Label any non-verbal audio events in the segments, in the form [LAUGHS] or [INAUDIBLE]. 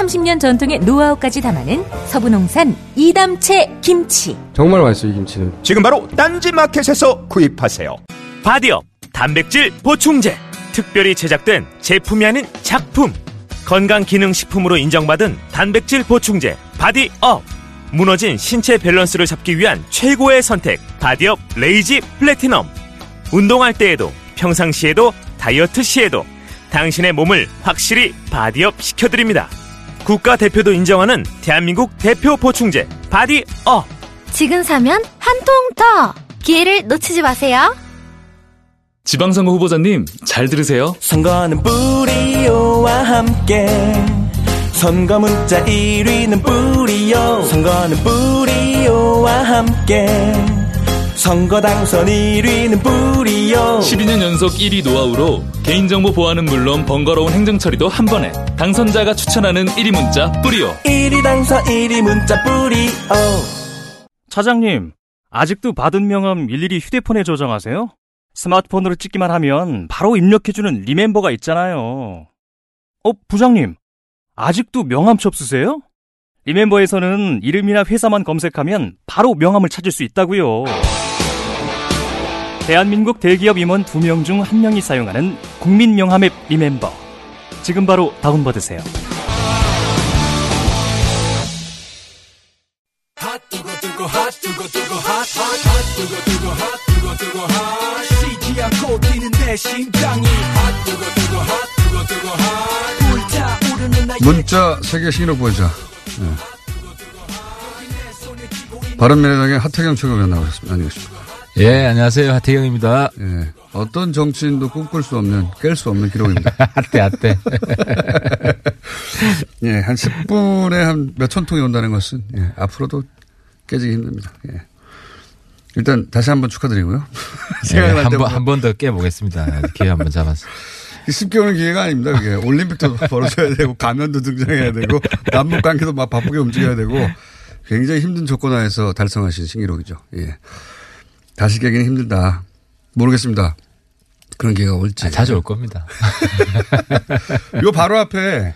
30년 전통의 노하우까지 담아낸 서부농산 이담채 김치. 정말 맛있어요, 이 김치는. 지금 바로 딴지 마켓에서 구입하세요. 바디업 단백질 보충제 특별히 제작된 제품이 아닌 작품 건강기능식품으로 인정받은 단백질 보충제 바디업 무너진 신체 밸런스를 잡기 위한 최고의 선택 바디업 레이지 플래티넘 운동할 때에도 평상시에도 다이어트 시에도 당신의 몸을 확실히 바디업 시켜드립니다 국가대표도 인정하는 대한민국 대표 보충제 바디업 지금 사면 한 통 더! 기회를 놓치지 마세요. 지방선거 후보자님 잘 들으세요. 선거는 뿌리오와 함께 선거 문자 1위는 뿌리오 선거는 뿌리오와 함께 선거 당선 1위는 뿌리오 12년 연속 1위 노하우로 개인정보 보안은 물론 번거로운 행정처리도 한 번에 당선자가 추천하는 1위 문자 뿌리오 1위 당선 1위 문자 뿌리오 차장님, 아직도 받은 명함 일일이 휴대폰에 저장하세요? 스마트폰으로 찍기만 하면 바로 입력해주는 리멤버가 있잖아요. 어, 부장님, 아직도 명함 첩 쓰세요? 리멤버에서는 이름이나 회사만 검색하면 바로 명함을 찾을 수 있다고요. 대한민국 대기업 임원 2명 중 1명이 사용하는 국민 명함 앱 리멤버. 지금 바로 다운받으세요. 문자 세계 신기록 보자. 네. 바른미래당의 하태경 최고위원 나오셨습니다. 안녕하십니까. 예, 안녕하세요. 하태경입니다. 예. 어떤 정치인도 꿈꿀 수 없는, 깰 수 없는 기록입니다. [LAUGHS] 핫대, 핫대. [LAUGHS] 예, 한 10분에 한 몇천 통이 온다는 것은, 예, 앞으로도 깨지기 힘듭니다. 예. 일단 다시 한번 축하드리고요. [LAUGHS] 예, 한 번, 한 번 더 깨보겠습니다. 기회 한번 잡았어. 10개월 기회가 아닙니다. 그게 올림픽도 [LAUGHS] 벌어져야 되고 가면도 등장해야 되고 남북 관계도 막 바쁘게 움직여야 되고 굉장히 힘든 조건 하에서 달성하신 신기록이죠. 예. 다시 깨기는 힘들다. 모르겠습니다. 그런 기회가 올지. 아, 자주 올 겁니다. [LAUGHS] 요 바로 앞에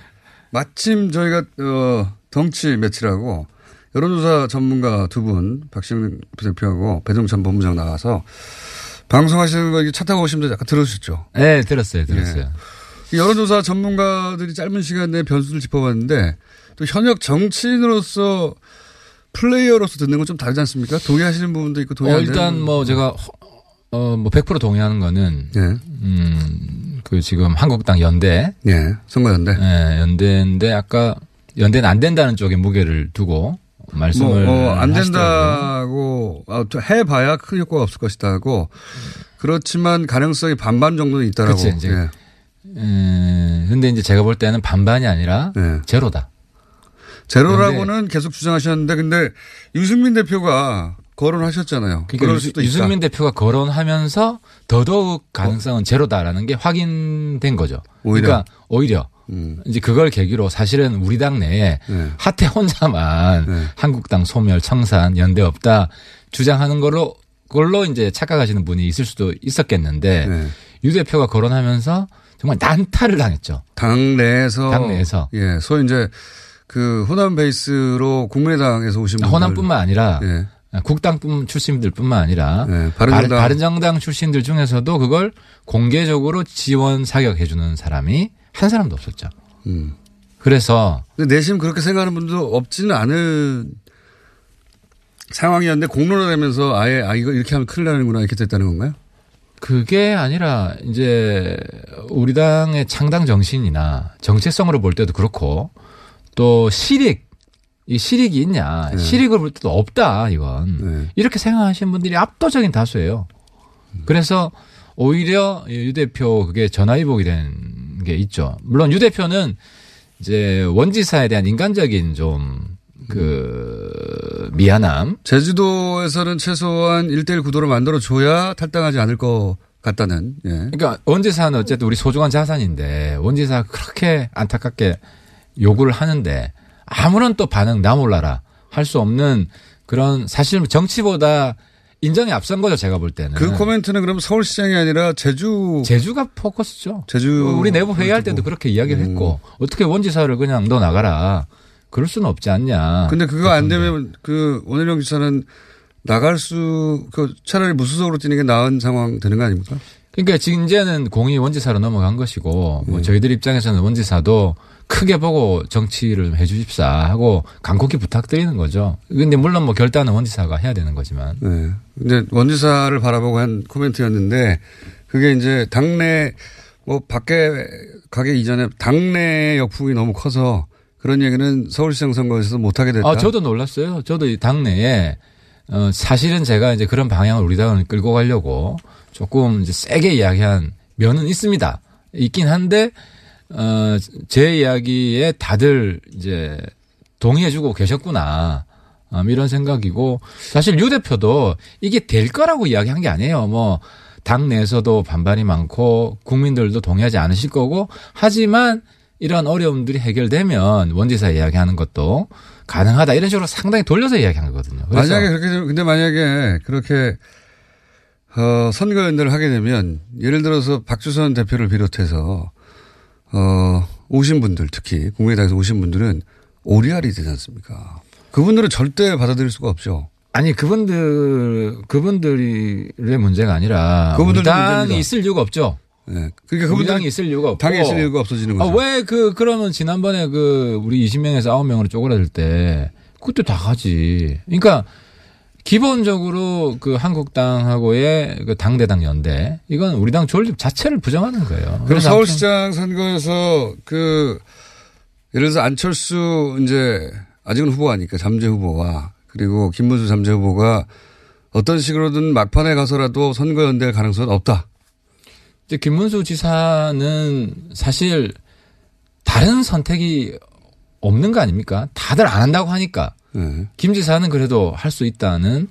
마침 저희가 어 덩치 매치라고 여론조사 전문가 두 분, 박시영 대표하고 배종찬 본부장 나와서 방송하시는 거 차 타고 오시면 약간 들으셨죠? 네, 들었어요. 들었어요. 네. 여론조사 전문가들이 짧은 시간 내에 변수를 짚어봤는데 또 현역 정치인으로서 플레이어로서 듣는 건 좀 다르지 않습니까? 동의하시는 부분도 있고 동의 어, 일단 뭐 제가 어, 뭐100% 동의하는 거는 네. 음, 그 지금 한국당 연대. 네. 선거 연대. 네, 연대인데 아까 연대는 안 된다는 쪽에 무게를 두고 말씀을 뭐, 어, 안 된다고 아, 해봐야 큰 효과가 없을 것이다고 그렇지만 가능성이 반반 정도는 있다라고. 그치, 이제. 예. 음, 근데 이제 제가 볼 때는 반반이 아니라 네. 제로다. 제로라고는 계속 주장하셨는데 근데 유승민 대표가 거론하셨잖아요. 그러니까 유수, 유승민 대표가 거론하면서 더더욱 가능성은 어. 제로다라는 게 확인된 거죠. 오히려. 그러니까 오히려 음. 이제 그걸 계기로 사실은 우리 당 내에 네. 하태 혼자만 네. 한국당 소멸, 청산, 연대 없다 주장하는 걸로 그걸로 이제 착각하시는 분이 있을 수도 있었겠는데 네. 유 대표가 거론하면서 정말 난타를 당했죠. 당 내에서 당 내에서 예, 소위 이제 그 호남 베이스로 국민의당에서 오신 분들 호남뿐만 아니라 예. 국당 출신들뿐만 아니라 네, 바른정당. 바른정당 출신들 중에서도 그걸 공개적으로 지원 사격해주는 사람이 한 사람도 없었죠. 음. 그래서 내심 그렇게 생각하는 분도 없지는 않은 상황이었는데 공론화 되면서 아예 아 이거 이렇게 하면 큰일 나는구나 이렇게 됐다는 건가요? 그게 아니라 이제 우리 당의 창당 정신이나 정체성으로 볼 때도 그렇고 또 실익 이 실익이 있냐 네. 실익을 볼 때도 없다 이건 네. 이렇게 생각하시는 분들이 압도적인 다수예요. 그래서 오히려 유 대표 그게 전화위복이 된 게 있죠. 물론 유 대표는 이제 원지사에 대한 인간적인 좀 그 미안함. 제주도에서는 최소한 1대1 구도를 만들어 줘야 탈당하지 않을 것 같다는. 예. 그러니까 원지사는 어쨌든 우리 소중한 자산인데 원지사 그렇게 안타깝게 요구를 하는데 아무런 또 반응 나 몰라라 할 수 없는 그런 사실 정치보다 인정이 앞선 거죠 제가 볼 때는. 그 코멘트는 그럼 서울시장이 아니라 제주 제주가 포커스죠. 제주 우리 내부 회의할 때도 그렇게 이야기를 음. 했고 어떻게 원지사를 그냥 너 나가라. 그럴 수는 없지 않냐. 근데 그거 안 되면 그 원희룡 지사는 나갈 수, 그 차라리 무소속으로 뛰는 게 나은 상황 되는 거 아닙니까? 그러니까 지금 이제는 공이 원지사로 넘어간 것이고 네. 뭐 저희들 입장에서는 원지사도 크게 보고 정치를 해 주십사 하고 간곡히 부탁드리는 거죠. 근데 물론 뭐 결단은 원지사가 해야 되는 거지만. 네. 근데 원지사를 바라보고 한 코멘트였는데 그게 이제 당내 뭐 밖에 가기 이전에 당내 역풍이 너무 커서 그런 얘기는 서울시장 선거에서 못하게 됐다. 아, 저도 놀랐어요. 저도 이 당내에 어, 사실은 제가 이제 그런 방향을 우리 당을 끌고 가려고 조금 이제 세게 이야기한 면은 있습니다. 있긴 한데, 어, 제 이야기에 다들 이제 동의해주고 계셨구나. 음, 이런 생각이고, 사실 유 대표도 이게 될 거라고 이야기한 게 아니에요. 뭐, 당내에서도 반발이 많고, 국민들도 동의하지 않으실 거고, 하지만 이런 어려움들이 해결되면 원지사 이야기하는 것도 가능하다. 이런 식으로 상당히 돌려서 이야기한 거거든요. 만약에 그렇게 근데 만약에 그렇게 어, 선거연대를 하게 되면 예를 들어서 박주선 대표를 비롯해서 어, 오신 분들 특히 국민의당에서 오신 분들은 오리알이 되지 않습니까? 그분들은 절대 받아들일 수가 없죠. 아니 그분들 그분들의 문제가 아니라 그분들 당이. 있을 이유가 없죠. 네. 그러니까 그분들 당이 있을 이유가 없고 당에 있을 이유가 없어지는 거죠. 아, 왜그 그러면 지난번에 그 우리 20명에서 9명으로 쪼그라들 때 그때 다 가지. 그러니까 기본적으로 그 한국당하고의 그 당대당 연대 이건 우리 당 존립 자체를 부정하는 거예요. 그럼 서울시장 선거에서 그 예를 들어서 안철수 이제 아직은 후보 아니까 잠재 후보와 그리고 김문수 잠재 후보가 어떤 식으로든 막판에 가서라도 선거 연대할 가능성은 없다. 이제 김문수 지사는 사실 다른 선택이 없는 거 아닙니까? 다들 안 한다고 하니까. 네. 김 지사는 그래도 할 수 있다는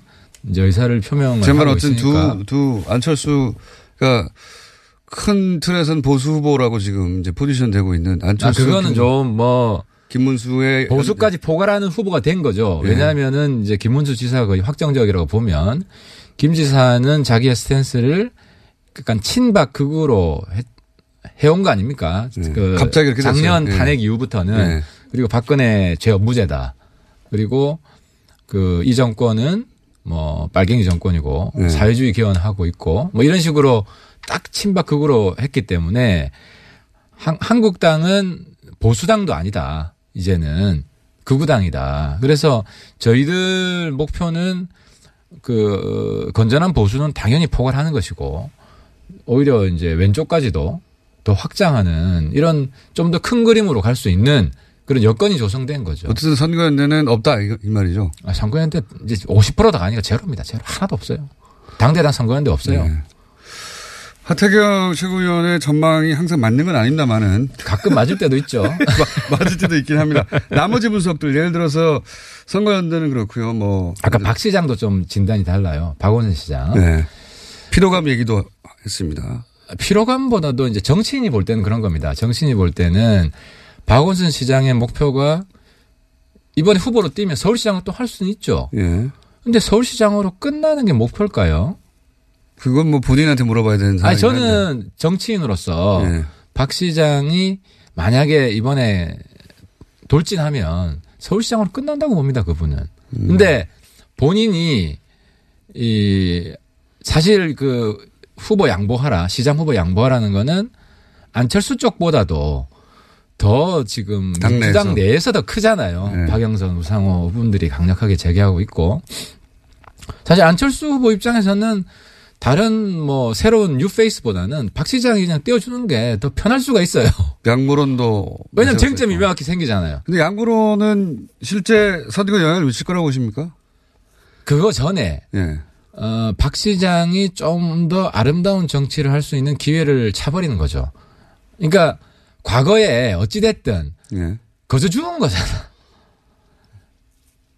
이제 의사를 표명을 제말 어쨌든 있으니까. 두, 두 안철수가 큰 틀에서는 보수 후보라고 지금 이제 포지션 되고 있는 아, 안철수. 그거는 김- 좀뭐 김문수의 보수까지 포괄하는 후보가 된 거죠. 예. 왜냐하면은 이제 김문수 지사가 거의 확정적이라고 보면 김 지사는 자기의 스탠스를 약간 친박 극으로 해, 해온 거 아닙니까? 그 네. 갑자기 이렇게 작년 됐어요. 예. 탄핵 이후부터는 네. 그리고 박근혜 죄업 무죄다. 그리고 그 이 정권은 뭐 빨갱이 정권이고 네. 사회주의 개헌하고 있고 뭐 이런 식으로 딱 친박 극으로 했기 때문에 한, 한국당은 보수당도 아니다. 이제는 극우당이다. 그래서 저희들 목표는 그 건전한 보수는 당연히 포괄하는 것이고 오히려 이제 왼쪽까지도 더 확장하는 이런 좀 더 큰 그림으로 갈 수 있는 그런 여건이 조성된 거죠. 어쨌든 선거연대는 없다 이, 이 말이죠. 아, 선거연대 이제 50%다 가니까 제로입니다. 제로 하나도 없어요. 당대당 선거연대 없어요. 네. 하태경 최고위원의 전망이 항상 맞는 건 아닙니다만은 가끔 맞을 때도 있죠. [LAUGHS] 맞을 때도 있긴 합니다. 나머지 분석들 예를 들어서 선거연대는 그렇고요. 뭐 아까 박 시장도 좀 진단이 달라요. 박원순 시장. 네. 피로감 얘기도 했습니다. 피로감보다도 이제 정치인이 볼 때는 그런 겁니다. 정치인이 볼 때는 박원순 시장의 목표가 이번에 후보로 뛰면 서울시장을 또 할 수는 있죠. 예. 근데 서울시장으로 끝나는 게 목표일까요? 그건 뭐 본인한테 물어봐야 되는 아니, 상황이긴 한데. 저는 정치인으로서 예. 박 시장이 만약에 이번에 돌진하면 서울시장으로 끝난다고 봅니다, 그분은. 음. 근데 본인이 이 사실 그 후보 양보하라, 시장 후보 양보하라는 거는 안철수 쪽보다도 더 지금 당내에서. 민주당 내에서 더 크잖아요. 네. 박영선, 우상호 분들이 강력하게 제기하고 있고. 사실 안철수 후보 입장에서는 다른 뭐 새로운 new face보다는 박 시장이 그냥 떼어주는 게 더 편할 수가 있어요. [LAUGHS] 양보론도 왜냐면. 쟁점이 명확히 생기잖아요. 근데 양보론은 실제 선거 영향을 미칠 거라고 보십니까? 그거 전에 예. 어, 박 시장이 좀 더 아름다운 정치를 할 수 있는 기회를 차버리는 거죠. 그러니까 과거에 어찌됐든 예. 거저 준 거잖아.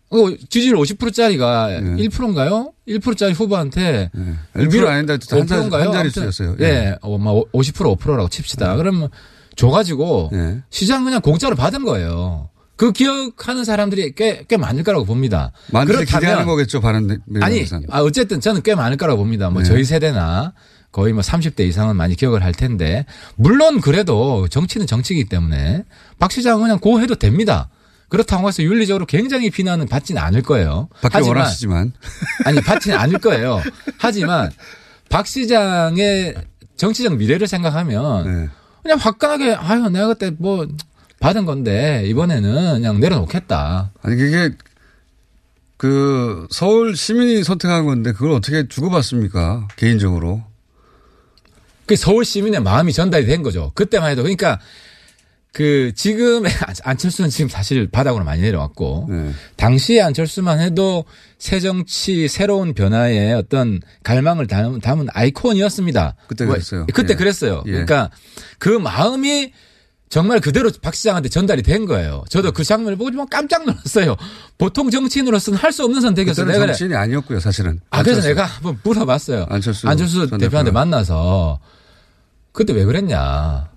어, 지지율 50%짜리가 네. 1%인가요? 1%짜리 후보한테 네. 1% 아닌데 한, 자리, 한 자릿수였어요. 예, 네. 어, 막 50% 5%라고 칩시다. 네. 그러면 줘가지고 네. 시장 그냥 공짜로 받은 거예요. 그 기억하는 사람들이 꽤, 꽤 많을 거라고 봅니다. 많은 기대하는 거겠죠, 바른 아니, 아, 어쨌든 저는 꽤 많을 거라고 봅니다. 뭐 네. 저희 세대나 거의 뭐 30대 이상은 많이 기억을 할 텐데 물론 그래도 정치는 정치이기 때문에 박 시장은 그냥 고해도 됩니다. 그렇다고 해서 윤리적으로 굉장히 비난은 받지는 않을 거예요. 받기 원하시지만 아니 받지는 않을 거예요. 하지만 박 시장의 정치적 미래를 생각하면 네. 그냥 화끈하게 아유 내가 그때 뭐 받은 건데 이번에는 그냥 내려놓겠다. 아니 그게 그 서울 시민이 선택한 건데 그걸 어떻게 주고받습니까 개인적으로? 그 서울 시민의 마음이 전달이 된 거죠. 그때만 해도 그러니까 그 지금의 [LAUGHS] 안철수는 지금 사실 바닥으로 많이 내려왔고 네. 당시에 안철수만 해도 새 정치 새로운 변화의 어떤 갈망을 담은, 담은 아이콘이었습니다. 그때 뭐, 그랬어요. 그때 예. 그랬어요. 예. 그러니까 그 마음이 정말 그대로 박 시장한테 전달이 된 거예요. 저도 그 장면을 보고 좀 깜짝 놀랐어요. 보통 정치인으로서는 할 수 없는 선택이었어요. 내가 정치인이 아니었고요, 사실은. 아, 그래서 내가 한번 물어봤어요. 안철수, 안철수 대표한테 만나서 그때 왜 그랬냐.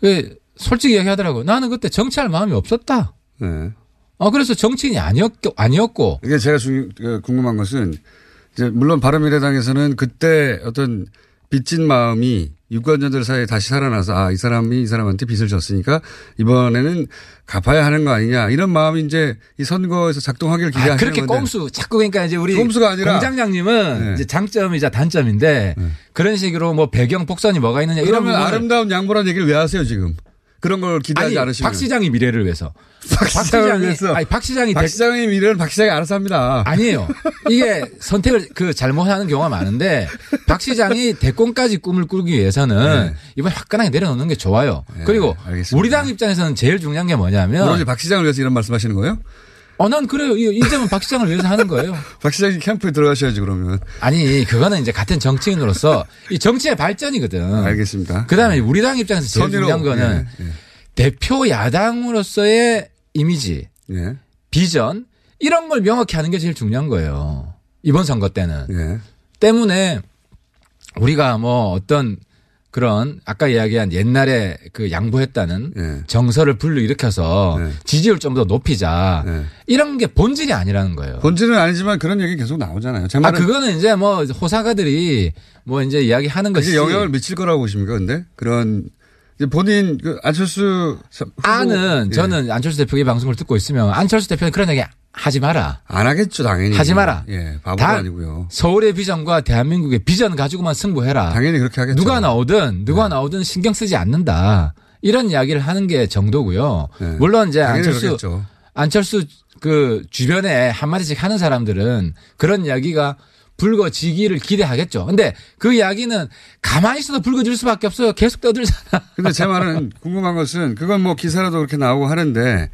왜 솔직히 얘기하더라고. 나는 그때 정치할 마음이 없었다. 네. 어, 그래서 정치인이 아니었고, 아니었고. 이게 제가 중, 그 궁금한 것은 이제 물론 바른미래당에서는 그때 어떤 빚진 마음이 유권자들 사이에 다시 살아나서 아, 이 사람이 이 사람한테 빚을 졌으니까 이번에는 갚아야 하는 거 아니냐 이런 마음이 이제 이 선거에서 작동하기를 기대하는 아, 그렇게 건데. 꼼수 자꾸 그러니까 이제 우리 꼼수가 아니라 공장장님은 네. 이제 장점이자 단점인데 네. 그런 식으로 뭐 배경 복선이 뭐가 있느냐 이런 아름다운 양보란 얘기를 왜 하세요 지금? 그런 걸 기대하지 않으시면 박 시장이 미래를 위해서. 박, 박 시장이 위해서. 아니 박 시장이 박 시장의 미래는 박 시장이 알아서 합니다. 아니에요. 이게 선택을 그 잘못하는 경우가 많은데 박 시장이 대권까지 꿈을 꾸기 위해서는 네. 이번 화끈하게 내려놓는 게 좋아요. 네, 그리고 알겠습니다. 우리 당 입장에서는 제일 중요한 게 뭐냐면 오로지 박 시장을 위해서 이런 말씀하시는 거예요? 어, 난 그래요. 이 점은 박 시장을 위해서 하는 거예요. [LAUGHS] 박 시장이 캠프에 들어가셔야지 그러면. 아니, 그거는 이제 같은 정치인으로서 이 정치의 발전이거든. 알겠습니다. 그 다음에 우리 당 입장에서 제일 선의로, 중요한 거는 예, 예. 대표 야당으로서의 이미지, 예. 비전, 이런 걸 명확히 하는 게 제일 중요한 거예요. 이번 선거 때는. 예. 때문에 우리가 뭐 어떤 그런 아까 이야기한 옛날에 그 양보했다는 네. 정서를 불러일으켜서 네. 지지율 좀 더 높이자 네. 이런 게 본질이 아니라는 거예요. 본질은 아니지만 그런 얘기 계속 나오잖아요. 아 그거는 이제 뭐 호사가들이 뭐 이제 이야기하는 것이 영향을 미칠 거라고 보십니까? 근데 그런 본인 그 안철수 아는 예. 저는 안철수 대표의 방송을 듣고 있으면 안철수 대표는 그런 얘기 하지 마라. 안 하겠죠, 당연히. 하지 마라. 예, 바보가 아니고요. 서울의 비전과 대한민국의 비전 가지고만 승부해라. 당연히 그렇게 하겠죠. 누가 나오든 누가 네. 나오든 신경 쓰지 않는다. 이런 이야기를 하는 게 정도고요. 네. 물론 이제 안철수 그렇겠죠. 안철수 그 주변에 한 마디씩 하는 사람들은 그런 이야기가 불거지기를 기대하겠죠. 근데 그 이야기는 가만히 있어도 불거질 수밖에 없어요. 계속 떠들잖아. [LAUGHS] 근데 제 말은 궁금한 것은 그건 뭐 기사라도 그렇게 나오고 하는데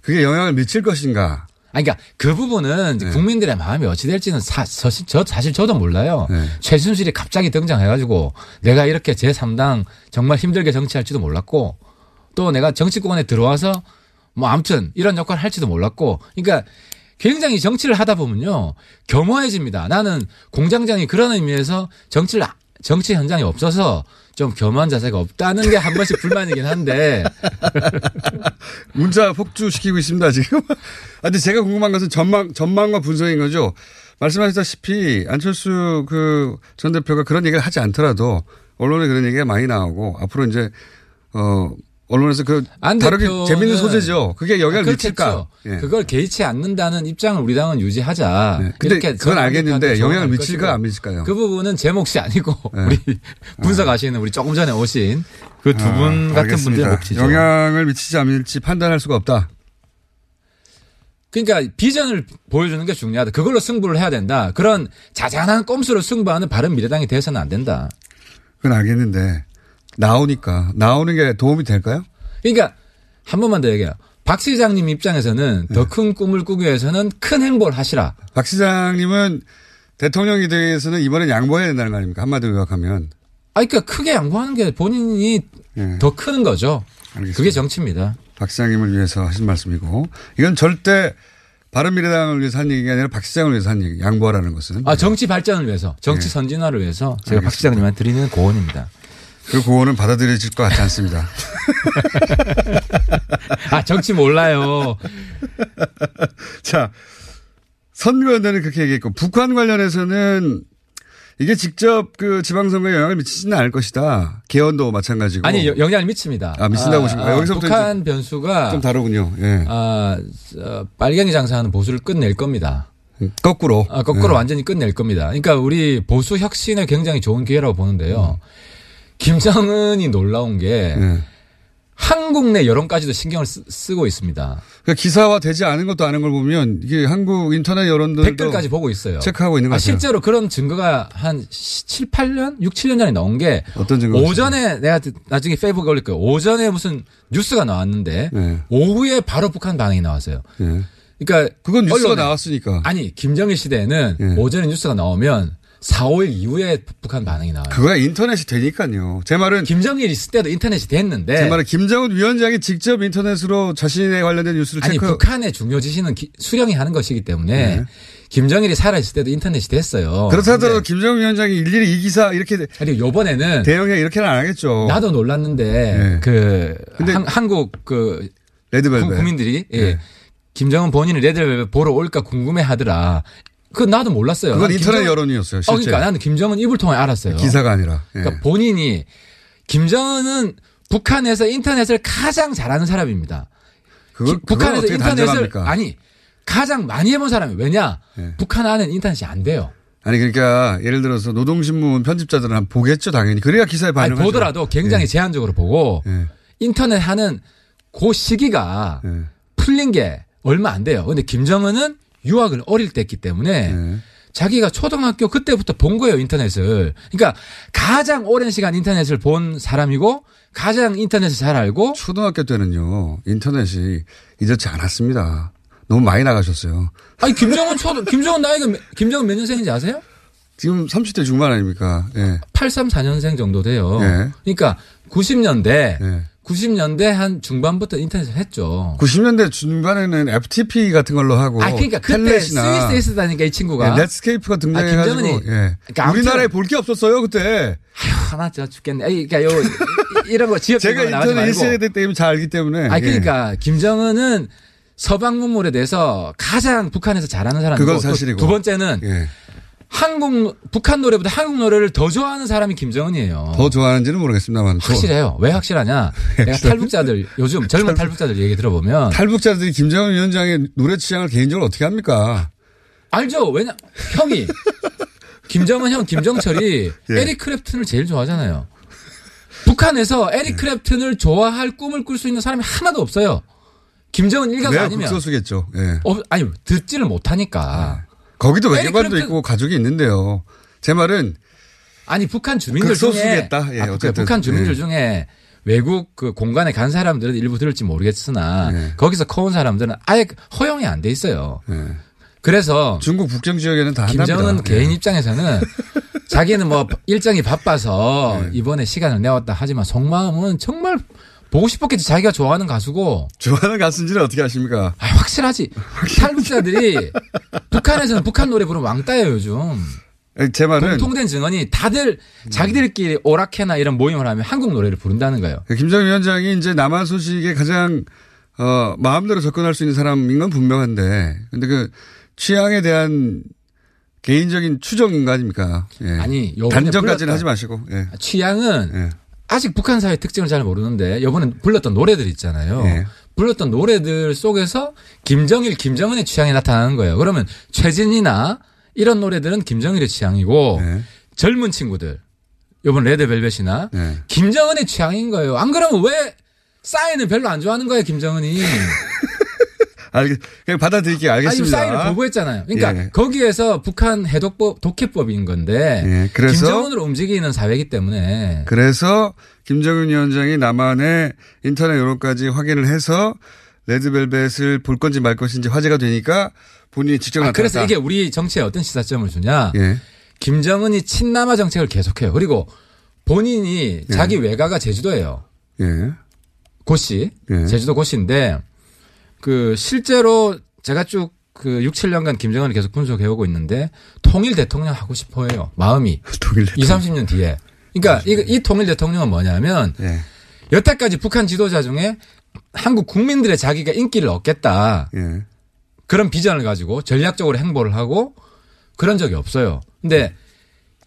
그게 영향을 미칠 것인가. 아니, 그러니까 그 부분은 네. 국민들의 마음이 어찌 될지는 사, 저, 저, 사실 저도 몰라요. 네. 최순실이 갑자기 등장해가지고 내가 이렇게 제3당 정말 힘들게 정치할지도 몰랐고 또 내가 정치권에 들어와서 뭐 아무튼 이런 역할을 할지도 몰랐고 그러니까 굉장히 정치를 하다 보면요 겸허해집니다. 나는 공장장이 그런 의미에서 정치를 정치 현장에 없어서 좀 겸한 자세가 없다는 게 한 번씩 불만이긴 한데. [LAUGHS] 문자 폭주시키고 있습니다, 지금. 아, 근데 제가 궁금한 것은 전망, 전망과 분석인 거죠. 말씀하셨다시피 안철수 그 전 대표가 그런 얘기를 하지 않더라도 언론에 그런 얘기가 많이 나오고 앞으로 이제 어 언론에서 그 다르게 재밌는 소재죠. 그게 영향을 아, 미칠까? 예. 그걸 개의치 않는다는 입장을 우리 당은 유지하자. 네. 근데 그건 알겠는데 영향을 미칠까 안 미칠까요? 그 부분은 제 몫이 아니고 네. [LAUGHS] 우리 분석하시는 우리 조금 전에 오신 그 두분 아, 같은 분들의 몫이죠. 영향을 미치지 않을지 판단할 수가 없다. 그러니까 비전을 보여주는 게 중요하다. 그걸로 승부를 해야 된다. 그런 자잘한 꼼수로 승부하는 바른 미래당이 돼서는 안 된다. 그건 알겠는데 나오니까 나오는 게 도움이 될까요? 그러니까 한 번만 더 얘기해요. 박 시장님 입장에서는 네. 더큰 꿈을 꾸기 위해서는 큰 행보를 하시라. 박 시장님은 대통령이 되기 위해서는 이번엔 양보해야 된다는 거 아닙니까? 한마디로 요약하면. 아, 그러니까 크게 양보하는 게 본인이 네. 더 크는 거죠. 알겠습니다. 그게 정치입니다. 박 시장님을 위해서 하신 말씀이고 이건 절대 바른미래당을 위해서 한 얘기가 아니라 박 시장을 위해서 한 얘기, 양보하라는 것은. 아, 정치 발전을 위해서, 정치 네. 선진화를 위해서 제가 박 알겠습니다. 시장님한테 드리는 고언입니다. 그 고언은 받아들여질 것 같지 않습니다. [LAUGHS] 아, 정치 몰라요. 자, 선거연대는 그렇게 얘기했고, 북한 관련해서는 이게 직접 그 지방선거에 영향을 미치지는 않을 것이다. 개헌도 마찬가지고. 아니, 여- 영향을 미칩니다. 아, 미친다고 보신가요? 여기서부터 북한 변수가 좀 다르군요. 예. 아, 어, 빨갱이 장사하는 보수를 끝낼 겁니다. 거꾸로. 아, 거꾸로 예. 완전히 끝낼 겁니다. 그러니까 우리 보수 혁신에 굉장히 좋은 기회라고 보는데요. 김정은이 놀라운 게 예. 한국 내 여론까지도 신경을 쓰, 고 있습니다. 그 기사화 되지 않은 것도 아는 걸 보면 이게 한국 인터넷 여론들도 댓글까지 보고 있어요. 체크하고 있는 것 아, 같아요. 실제로 그런 증거가 한 7, 8년? 6, 7년 전에 나온 게 어떤 증거가 오전에 내가 나중에 페이북에 올릴 거예요. 오전에 무슨 뉴스가 나왔는데 네. 오후에 바로 북한 반응이 나왔어요. 예. 그러니까 그건 뉴스가 언론에 나왔으니까. 아니 김정일 시대에는 예. 오전에 뉴스가 나오면 4, 5일 이후에 북한 반응이 나와요. 그거야 인터넷이 되니까요. 제 말은 김정일 있을 때도 인터넷이 됐는데 제 말은 김정은 위원장이 직접 인터넷으로 자신에 관련된 뉴스를 아니 체크. 북한의 중요 지시는 기- 수령이 하는 것이기 때문에 네. 김정일이 살아 있을 때도 인터넷이 됐어요. 그렇다 하더라도 김정은 위원장이 일일이 이 기사 이렇게 그리고 요번에는 대응해 이렇게는 안 하겠죠. 나도 놀랐는데 네. 그 근데 한, 한국 그 레드벨벳. 국- 국민들이 예. 네. 김정은 본인이 레드벨벳 보러 올까 궁금해 하더라. 그 나도 몰랐어요. 그건 나는 인터넷 김정은- 여론이었어요. 어, 실제. 그러니까 나는 김정은 입을 통해 알았어요. 기사가 아니라. 예. 그러니까 본인이 김정은은 북한에서 인터넷을 가장 잘하는 사람입니다. 그걸, 기- 북한에서 인터넷을 단정합니까? 아니 가장 많이 해본 사람이 왜냐? 예. 북한 안에는 인터넷이 안 돼요. 아니 그러니까 예를 들어서 노동신문 편집자들은 보겠죠 당연히. 그래야 기사에 반응하죠. 보더라도 굉장히 예. 제한적으로 보고 예. 인터넷 하는 그 시기가 예. 풀린 게 얼마 안 돼요. 근데 김정은은 유학을 어릴 때 했기 때문에 예. 자기가 초등학교 그때부터 본 거예요, 인터넷을. 그러니까 가장 오랜 시간 인터넷을 본 사람이고 가장 인터넷을 잘 알고 초등학교 때는요 인터넷이 이렇지 않았습니다. 너무 많이 나가셨어요. 아니 김정은 초 김정은 나이가 몇- 김정은 몇 년생인지 아세요? 지금 30대 중반 아닙니까? 예. 83, 4년생 정도 돼요. 예. 그러니까 90년대 예. 90년대 한 중반부터 인터넷을 했죠. 90년대 중반에는 FTP 같은 걸로 하고 아 그러니까 그때 스위스에 있다니까 이 친구가 예, 넷스케이프가 등장해가지고 아, 김정은이- 예. 그러니까 우리나라에 볼 게 없었어요 그때. 하나 저 죽겠네. 아니, 그러니까 요 이- 이런 거 지역 제가 인터넷 말고. 1세대 때문에 잘 알기 때문에. 아 예. 그러니까 김정은은 서방 문물에 대해서 가장 북한에서 잘하는 사람이고 그건 또 사실이고. 두 번째는 예. 한국 북한 노래보다 한국 노래를 더 좋아하는 사람이 김정은이에요. 더 좋아하는지는 모르겠습니다만. 저- 확실해요. 왜 확실하냐? [LAUGHS] 내가 탈북자들 요즘 젊은 탈북자들 얘기 들어보면 탈북자들이 김정은 위원장의 노래 취향을 개인적으로 어떻게 합니까? 알죠. 왜냐 형이 [LAUGHS] 김정은 형 김정철이 [LAUGHS] 예. 에릭 크랩튼을 제일 좋아하잖아요. 북한에서 예. 에릭 크랩튼을 좋아할 꿈을 꿀 수 있는 사람이 하나도 없어요. 김정은 일가가 내가 아니면 극소수겠죠. 예. 어, 아니 듣지를 못하니까. 거기도 에릭 외교관도 있고 가족이 있는데요. 제 말은 아니 북한 주민들 중에 극소수겠다. 예, 아, 그 어쨌든. 북한 주민들 예. 중에 외국 그 공간에 간 사람들은 일부 들을지 모르겠으나 예. 거기서 커온 사람들은 아예 허용이 안 돼 있어요. 예. 그래서 중국 북경 지역에는 다 한답니다. 김정은 개인 예. 입장에서는 자기는 뭐 [LAUGHS] 일정이 바빠서 예. 이번에 시간을 내왔다 하지만 속마음은 정말 보고 싶었겠지. 자기가 좋아하는 가수고 좋아하는 가수인지는 어떻게 아십니까? 아, 확실하지. 탈북자들이 북한에서는 북한 노래 부르면 왕따예요 요즘. 예, 제 말은 공통된 증언이 다들 자기들끼리 오락회나 이런 모임을 하면 한국 노래를 부른다는 거예요. 그 김정은 위원장이 이제 남한 소식에 가장 어 마음대로 접근할 수 있는 사람인 건 분명한데 근데 그 취향에 대한 개인적인 추정인 거 아닙니까? 예. 아니, 단정까지는. 하지 마시고. 예. 취향은 예. 아직 북한 사회 특징을 잘 모르는데 이번에 불렀던 노래들 있잖아요. 예. 불렀던 노래들 속에서 김정일, 김정은의 취향이 나타나는 거예요. 그러면 최진이나 이런 노래들은 김정일의 취향이고 예. 젊은 친구들 이번 레드벨벳이나 예. 김정은의 취향인 거예요. 안 그러면 왜 싸이는 별로 안 좋아하는 거예요, 김정은이. [LAUGHS] 알겠, 그냥 받아들일게요. 아니, 알겠습니다. 싸이를 보고했잖아요. 그러니까 예. 거기에서 북한 해독법, 독해법인 건데 예, 그래서- 김정은으로 움직이는 사회이기 때문에 그래서 김정은 위원장이 남한의 인터넷 여론까지 확인을 해서 레드벨벳을 볼 건지 말 것인지 화제가 되니까 본인이 직접 아, 나타났다. 그래서 이게 우리 정치에 어떤 시사점을 주냐. 예. 김정은이 친남아 정책을 계속해요. 그리고 본인이 예. 자기 외가가 제주도예요. 예. 고씨. 예. 제주도 고씨인데 그 실제로 제가 쭉그 6, 7년간 김정은을 계속 분석해오고 있는데 통일 대통령 하고 싶어 해요. 마음이. [LAUGHS] 통일 대통령. 2, 30년 뒤에. 그러니까 이, 이 통일 대통령은 뭐냐면 예. 여태까지 북한 지도자 중에 한국 국민들의 자기가 인기를 얻겠다. 예. 그런 비전을 가지고 전략적으로 행보를 하고 그런 적이 없어요. 근데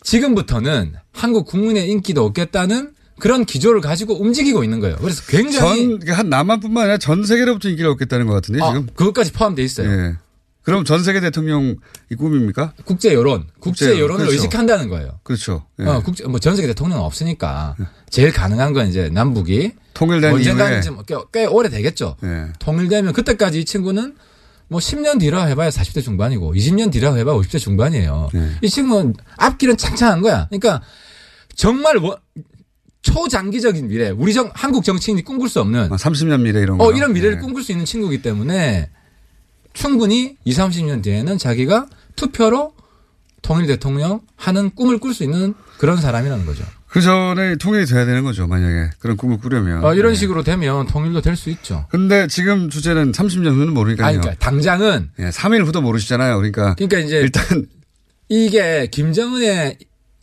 지금부터는 한국 국민의 인기도 얻겠다는 그런 기조를 가지고 움직이고 있는 거예요. 그래서 굉장히 전, 한 남한뿐만 아니라 전 세계로부터 인기를 얻겠다는 것 같은데 어, 지금. 그것까지 포함되어 있어요. 예. 그럼 전 세계 대통령 이 꿈입니까? 국제 여론, 국제, 국제 여론을 그렇죠. 의식한다는 거예요. 그렇죠. 예. 어, 국제 뭐 전 세계 대통령 은 없으니까 제일 가능한 건 이제 남북이 통일된 언젠가는 이후에 좀 꽤, 꽤 오래 되겠죠. 예. 통일되면 그때까지 이 친구는 뭐 10년 뒤라 해봐야 40대 중반이고 20년 뒤라 해봐야 50대 중반이에요. 예. 이 친구는 앞길은 창창한 거야. 그러니까 정말 원- 초장기적인 미래, 우리 정 한국 정치인이 꿈꿀 수 없는 30년 미래 이런 거. 어, 이런 미래를 예. 꿈꿀 수 있는 친구이기 때문에 충분히 20, 30년 뒤에는 자기가 투표로 통일 대통령 하는 꿈을 꿀 수 있는 그런 사람이라는 거죠. 그 전에 통일이 돼야 되는 거죠. 만약에 그런 꿈을 꾸려면. 어, 이런 예. 식으로 되면 통일도 될 수 있죠. 근데 지금 주제는 30년 후는 모르니까요. 아니, 그러니까 당장은 예, 3일 후도 모르시잖아요. 그러니까 그러니까 이제 일단 이게 김정은의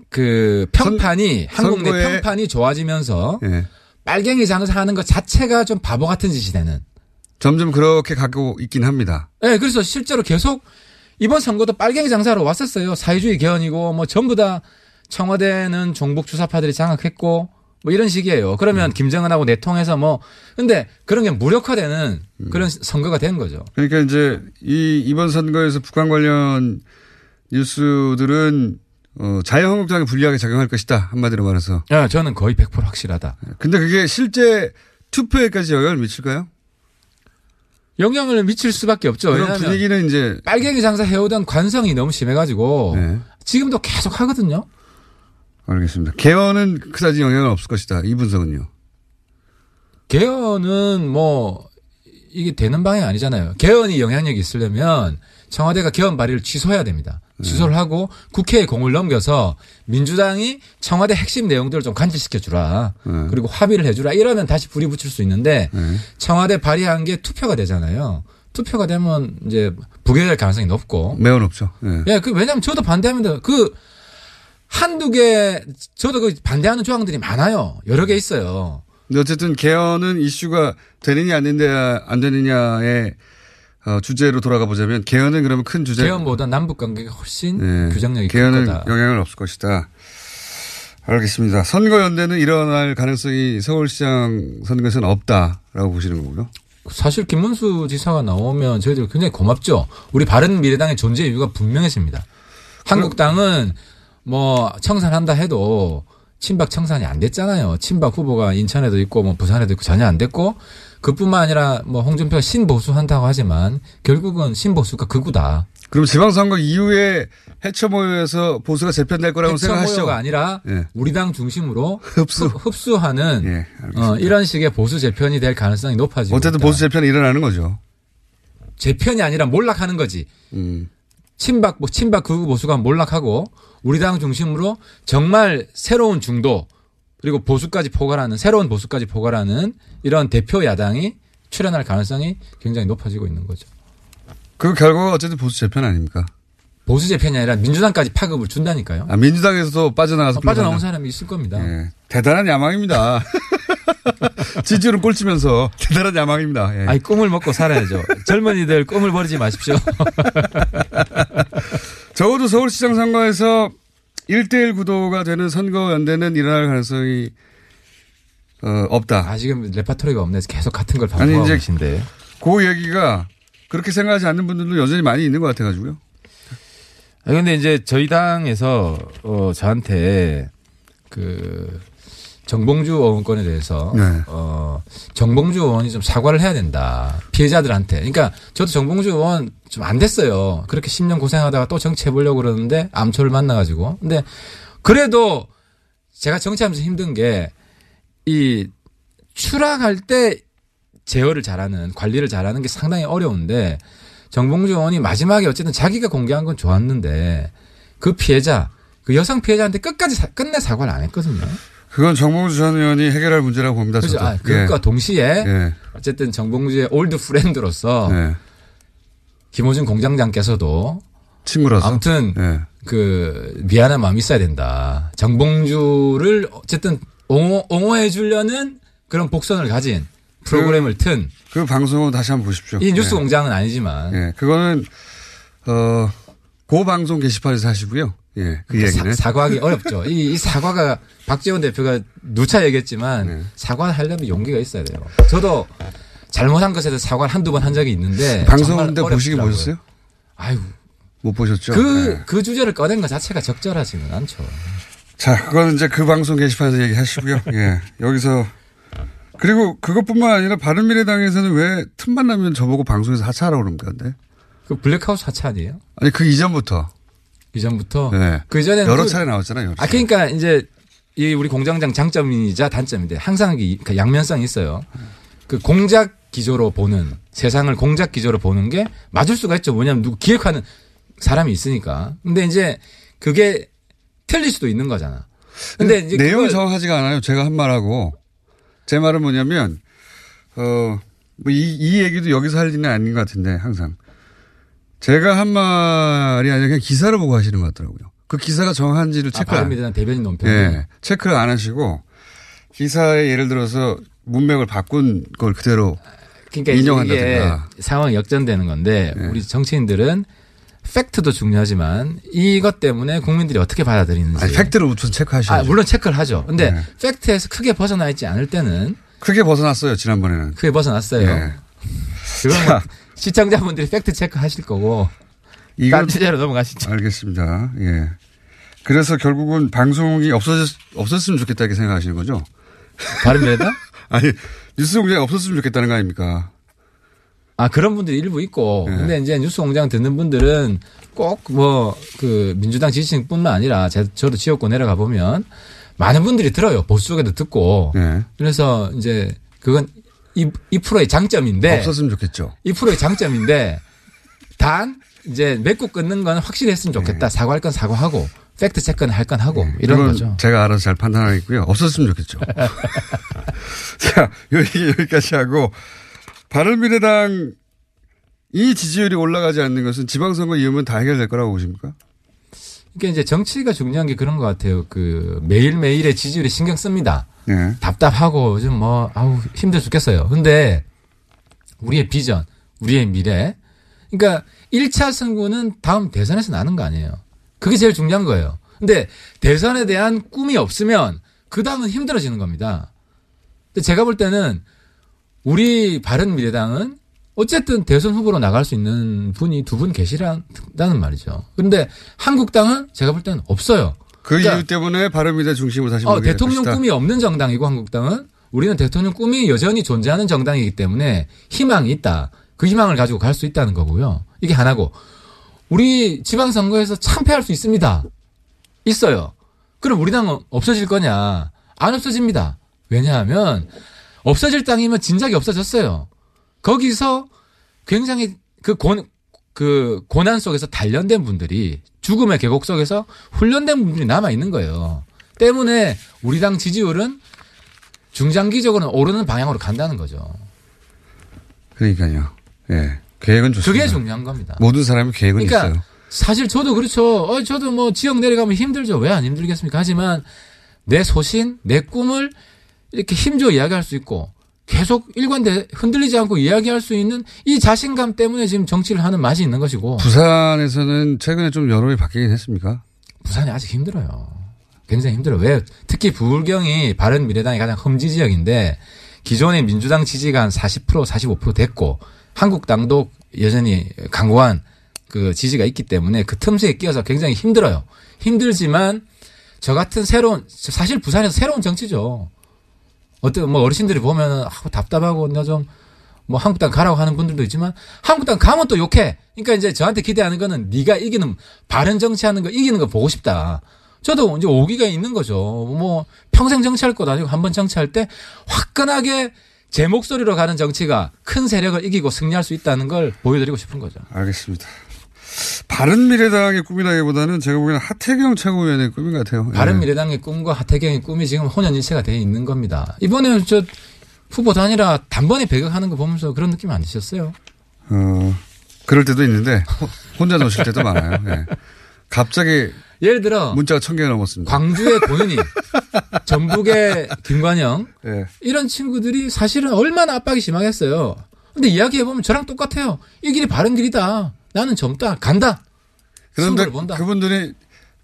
그 평판이 한국 내 평판이 좋아지면서 예. 빨갱이 장사 하는 것 자체가 좀 바보 같은 짓이 되는. 점점 그렇게 가고 있긴 합니다. 예, 그래서 실제로 계속 이번 선거도 빨갱이 장사로 왔었어요. 사회주의 개헌이고 뭐 전부 다 청와대는 종북 주사파들이 장악했고 뭐 이런 식이에요. 그러면 김정은하고 내통해서 뭐 근데 그런 게 무력화되는 그런 선거가 된 거죠. 그러니까 이제 이 이번 선거에서 북한 관련 뉴스들은 어, 자유한국당에 불리하게 작용할 것이다. 한마디로 말해서. 예, 저는 거의 100% 확실하다. 근데 그게 실제 투표에까지 영향을 미칠까요? 영향을 미칠 수밖에 없죠. 그런 분위기는 이제 빨갱이 장사 해오던 관성이 너무 심해가지고 네. 지금도 계속 하거든요. 알겠습니다. 개헌은 그다지 영향은 없을 것이다. 이 분석은요. 개헌은 뭐 이게 되는 방향이 아니잖아요. 개헌이 영향력이 있으려면 청와대가 개헌 발의를 취소해야 됩니다. 취소를 하고 국회에 공을 넘겨서 민주당이 청와대 핵심 내용들을 좀 간질시켜 주라. 그리고 합의를 해 주라. 이러면 다시 불이 붙일 수 있는데 청와대 발의한 게 투표가 되잖아요. 투표가 되면 이제 부결될 가능성이 높고. 매우 높죠. 예. 예, 그 왜냐면 저도 반대합니다. 그 한두 개 저도 그 반대하는 조항들이 많아요. 여러 개 있어요. 근데 어쨌든 개헌은 이슈가 되느냐 안 되느냐 안 되느냐의 어, 주제로 돌아가 보자면 개헌은 그러면 큰 주제. 개헌보다 남북 관계가 훨씬 네. 규정력이 클 개헌은. 영향을 없을 것이다. 알겠습니다. 선거연대는 일어날 가능성이 서울시장 선거에서는 없다라고 보시는 거고요. 사실 김문수 지사가 나오면 저희들 굉장히 고맙죠. 우리 바른 미래당의 존재 이유가 분명해집니다. 한국당은 뭐 청산한다 해도 친박 청산이 안 됐잖아요. 친박 후보가 인천에도 있고 뭐 부산에도 있고 전혀 안 됐고 그뿐만 아니라 뭐 홍준표가 신보수 한다고 하지만 결국은 신보수가 극우다. 그럼 지방선거 이후에 해처 모여에서 보수가 재편될 거라고 생각하시죠? 가 아니라 예. 우리 당 중심으로 흡수. 흡수하는 예. 어, 이런 식의 보수 재편이 될 가능성이 높아지고 어쨌든 있다. 보수 재편이 일어나는 거죠. 재편이 아니라 몰락하는 거지. 음. 친박 뭐 친박 극우 보수가 몰락하고 우리 당 중심으로 정말 새로운 중도 그리고 보수까지 포괄하는 새로운 보수까지 포괄하는 이런 대표 야당이 출연할 가능성이 굉장히 높아지고 있는 거죠. 그 결과가 어쨌든 보수 재편 아닙니까? 보수 재편이 아니라 민주당까지 파급을 준다니까요. 아, 민주당에서도 빠져나가서 어, 빠져나온. 사람이 있을 겁니다. 예. 대단한 야망입니다. [LAUGHS] 지지율은 꼴찌면서 대단한 야망입니다. 예. 아이 꿈을 먹고 살아야죠. [LAUGHS] 젊은이들 꿈을 버리지 마십시오. [LAUGHS] 적어도 서울시장 선거에서 1대1 구도가 되는 선거연대는 일어날 가능성이 어, 없다. 아 지금 레파토리가 없네. 계속 같은 걸 아니, 반복하고 이제 계신데. 그 얘기가 그렇게 생각하지 않는 분들도 여전히 많이 있는 것 같아가지고요. 아, 근데 이제 저희 당에서 어 저한테 그 정봉주 의원권에 대해서 네. 어 정봉주 의원이 좀 사과를 해야 된다 피해자들한테. 그러니까 저도 정봉주 의원 좀 안 됐어요. 그렇게 10년 고생하다가 또 정치해 보려고 그러는데 암초를 만나가지고. 근데 그래도 제가 정치하면서 힘든 게 이 추락할 때 제어를 잘하는 관리를 잘하는 게 상당히 어려운데 정봉주 의원이 마지막에 어쨌든 자기가 공개한 건 좋았는데 그 피해자 그 여성 피해자한테 끝까지 사- 끝내 사과를 안 했거든요. 그건 정봉주 전 의원이 해결할 문제라고 봅니다. 그죠. 저도. 아, 그것과 예. 동시에 예. 어쨌든 정봉주의 old friend로서 네. 김어준 공장장께서도 친구라서 아무튼 예. 그 미안한 마음이 있어야 된다. 정봉주를 어쨌든 옹호, 옹호해 주려는 그런 복선을 가진 프로그램을 튼이그 방송은 다시 한번 보십시오. 뉴스 예. 공장은 아니지만 예, 그거는 어, 고 방송 게시판에서 하시고요. 예, 그 얘기는 사, 과하기 어렵죠. 이, 이 사과가 박지원 대표가 누차 얘기했지만 네. 사과를 하려면 용기가 있어야 돼요. 저도 잘못한 것에 대해서 사과를 한두 번 한 적이 있는데 [LAUGHS] 방송인데 어렵더라고요. 보셨어요? 아유, 못 보셨죠? 그, 예. 그 주제를 꺼낸 것 자체가 적절하지는 않죠. 자, 그거는 이제 그 방송 게시판에서 얘기하시고요. 예, 여기서 그리고 그것뿐만 아니라 바른미래당에서는 왜 틈만 나면 저보고 방송에서 하차하라고 그럽니까? 근데 그 블랙하우스 하차 아니에요? 아니 그 이전부터 이전부터 네. 그 이전에는 여러 그- 차례 나왔잖아요. 여러 아 그러니까 이제 이 우리 공장장 장점이자 단점인데 항상 이- 그 양면성이 있어요. 그 공작 기조로 보는 세상을 공작 기조로 보는 게 맞을 수가 있죠. 뭐냐면 누구 기획하는 사람이 있으니까. 근데 이제 그게 틀릴 수도 있는 거잖아. 근데 이제 내용이 정확하지가 않아요. 제가 한 말하고 제 말은 뭐냐면 어뭐이 이 얘기도 여기서 할 일은 아닌 것 같은데 항상 제가 한 말이 아니라 그냥 기사를 보고 하시는 것 같더라고요. 그 기사가 정확한지를 아, 체크 안 바른미래당 대변인 논평. 예, 체크를 안 하시고 기사에 예를 들어서 문맥을 바꾼 걸 그대로 그러니까 인용한다든가. 상황이 역전되는 건데 네. 우리 정치인들은 팩트도 중요하지만 이것 때문에 국민들이 어떻게 받아들이는지. 아니, 팩트를 우선 체크하셔야죠. 아, 물론 체크를 하죠. 근데 네. 팩트에서 크게 벗어나 있지 않을 때는 크게 벗어났어요 지난번에는. 크게 벗어났어요. 예. 그건 뭐 시청자분들이 팩트 체크 하실 거고 이건- 딴 주제로 넘어가시죠. 알겠습니다. 예. 그래서 결국은 방송이 없어졌, 없었으면 좋겠다 이렇게 생각하시는 거죠? 바른미래당? [LAUGHS] 아니, 뉴스 공장이 없었으면 좋겠다는 거 아닙니까? 아 그런 분들이 일부 있고 네. 근데 이제 뉴스 공장 듣는 분들은 꼭 뭐 그 민주당 지지층 뿐만 아니라 제, 저도 지역구 내려가 보면 많은 분들이 들어요 보수 쪽에도 듣고 네. 그래서 이제 그건 이, 이 프로의 장점인데 없었으면 좋겠죠. 이 프로의 장점인데 단 이제 맺고 끊는 건 확실히 했으면 좋겠다 사과할 건 사과하고 팩트 체크는 할 건 하고 이런 네. 이건 거죠. 제가 알아서 잘 판단하겠고요. 없었으면 좋겠죠. [LAUGHS] 자, 요 얘기 여기까지 하고 바른미래당 이 지지율이 올라가지 않는 것은 지방선거 이후면 다 해결될 거라고 보십니까? 그러니까 이제 정치가 중요한 게 그런 것 같아요. 그 매일매일의 지지율에 신경 씁니다. 네. 답답하고 요즘 뭐 아우 힘들 죽겠어요. 근데 우리의 비전, 우리의 미래. 그러니까 1차 선거는 다음 대선에서 나는 거 아니에요. 그게 제일 중요한 거예요. 근데 대선에 대한 꿈이 없으면 그 다음은 힘들어지는 겁니다. 근데 제가 볼 때는 우리 바른 미래당은 어쨌든 대선 후보로 나갈 수 있는 분이 두 분 계시라는 말이죠. 그런데 한국당은 제가 볼 때는 없어요. 그 그러니까 이유 때문에 바른미래 중심으로 다시 어, 대통령 것이다. 꿈이 없는 정당이고 한국당은 우리는 대통령 꿈이 여전히 존재하는 정당이기 때문에 희망이 있다. 그 희망을 가지고 갈 수 있다는 거고요. 이게 하나고 우리 지방선거에서 참패할 수 있습니다. 있어요. 그럼 우리 당은 없어질 거냐? 안 없어집니다. 왜냐하면 없어질 당이면 진작에 없어졌어요. 거기서 굉장히 그 곤, 그 고난 속에서 단련된 분들이 죽음의 계곡 속에서 훈련된 분들이 남아 있는 거예요. 때문에 우리 당 지지율은 중장기적으로는 오르는 방향으로 간다는 거죠. 그러니까요. 예. 계획은 좋습니다. 그게 중요한 겁니다. 모든 사람이 계획은 그러니까 있어요. 사실 저도 그렇죠. 어, 저도 뭐 지역 내려가면 힘들죠. 왜 안 힘들겠습니까? 하지만 내 소신, 내 꿈을 이렇게 힘줘 이야기할 수 있고 계속 일관돼 흔들리지 않고 이야기할 수 있는 이 자신감 때문에 지금 정치를 하는 맛이 있는 것이고 부산에서는 최근에 좀 여론이 바뀌긴 했습니까? 부산이 아직 힘들어요. 굉장히 힘들어요. 왜? 특히 부울경이 바른 미래당이 가장 험지 지역인데 기존의 민주당 지지가 한 40% 45% 됐고 한국당도 여전히 강고한 그 지지가 있기 때문에 그 틈새에 끼어서 굉장히 힘들어요. 힘들지만 저 같은 새로운 사실 부산에서 새로운 정치죠. 어떤 뭐 어르신들이 보면은 아, 답답하고 나좀 뭐 한국당 가라고 하는 분들도 있지만 한국당 가면 또 욕해. 그러니까 이제 저한테 기대하는 거는 네가 이기는 바른 정치하는 거 이기는 거 보고 싶다. 저도 이제 오기가 있는 거죠. 뭐 평생 정치할 것도 아니고 한 번 정치할 때 화끈하게 제 목소리로 가는 정치가 큰 세력을 이기고 승리할 수 있다는 걸 보여드리고 싶은 거죠. 알겠습니다. 바른미래당의 꿈이라기보다는 제가 보기에는 하태경 최고위원의 꿈인 것 같아요. 예. 바른미래당의 꿈과 하태경의 꿈이 지금 혼연일체가 되어 있는 겁니다. 이번에 저 후보 단일화 단번에 배격하는 거 보면서 그런 느낌 안 드셨어요? 어, 그럴 때도 있는데 혼자 노실 때도 많아요. 예. 갑자기 예를 들어 문자가 천 개가 넘었습니다. 광주의 도윤이, [LAUGHS] 전북의 김관영 예. 이런 친구들이 사실은 얼마나 압박이 심하겠어요. 근데 이야기해 보면 저랑 똑같아요. 이 길이 바른 길이다. 나는 젊다. 간다. 그런데. 그분들이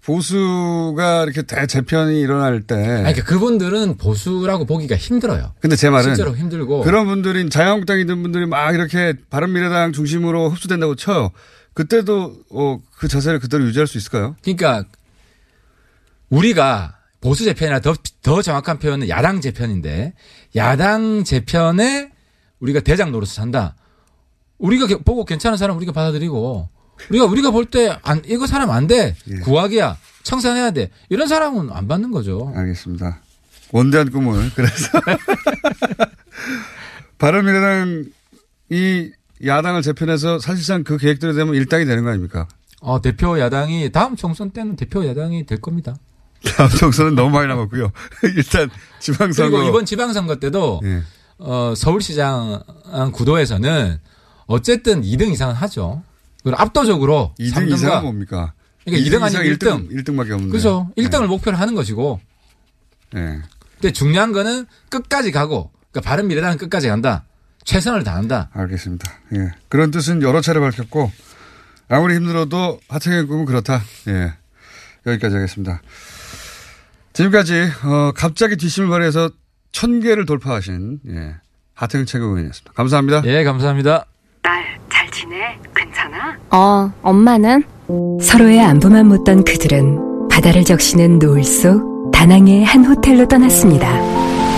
보수가 이렇게 대재편이 일어날 때. 아니, 그러니까 그분들은 보수라고 보기가 힘들어요. 근데 제 말은 실제로 힘들고 그런 분들이 자유한국당이든 분들이 막 이렇게 바른미래당 중심으로 흡수된다고 쳐요. 그때도 어, 그 자세를 그대로 유지할 수 있을까요? 그러니까 우리가 보수 재편이나 더, 더 정확한 표현은 야당 재편인데 야당 재편에 우리가 대장 노릇을 한다. 우리가 게- 보고 괜찮은 사람 우리가 받아들이고 우리가 우리가 볼 때 안 이거 사람 안 돼. 예. 구하기야. 청산해야 돼. 이런 사람은 안 받는 거죠. 알겠습니다. 원대한 꿈을 [LAUGHS] 그래서 바른미래당이 야당을 재편해서 사실상 그 계획대로 되면 일당이 되는 거 아닙니까? 어, 대표 야당이 다음 총선 때는 대표 야당이 될 겁니다. 다음 총선은 너무 많이 남았고요. [LAUGHS] 일단 지방선거 그리고 이번 지방선거 때도 예. 어, 서울시장 구도에서는 어쨌든 2등 이상은 하죠. 그리고 압도적으로 2등 3등과 이상은 뭡니까? 그러니까 2등 아니면 1등. 1등 밖에 없는데. 그죠. 1등을 목표로 하는 것이고. 네. 근데 중요한 거는 끝까지 가고, 그러니까 바른 미래당은 끝까지 간다. 최선을 다한다. 알겠습니다. 예. 그런 뜻은 여러 차례 밝혔고 아무리 힘들어도 하태경의 꿈은 그렇다. 예. 여기까지 하겠습니다. 지금까지 어, 갑자기 뒷심을 발휘해서 천 개를 돌파하신 예. 하태경 최고위원이었습니다. 감사합니다. 예, 감사합니다. 어, 엄마는? 서로의 안부만 묻던 그들은 바다를 적시는 노을 속 다낭의 한 호텔로 떠났습니다.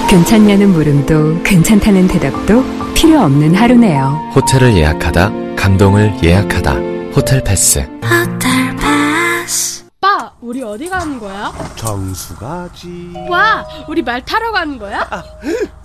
괜찮냐는 물음도 괜찮다는 대답도 필요 없는 하루네요. 호텔을 예약하다, 감동을 예약하다. 호텔 패스. 호텔 패스. 오빠, 우리 어디 가는 거야? 정수 가지. 와, 우리 말 타러 가는 거야? [LAUGHS]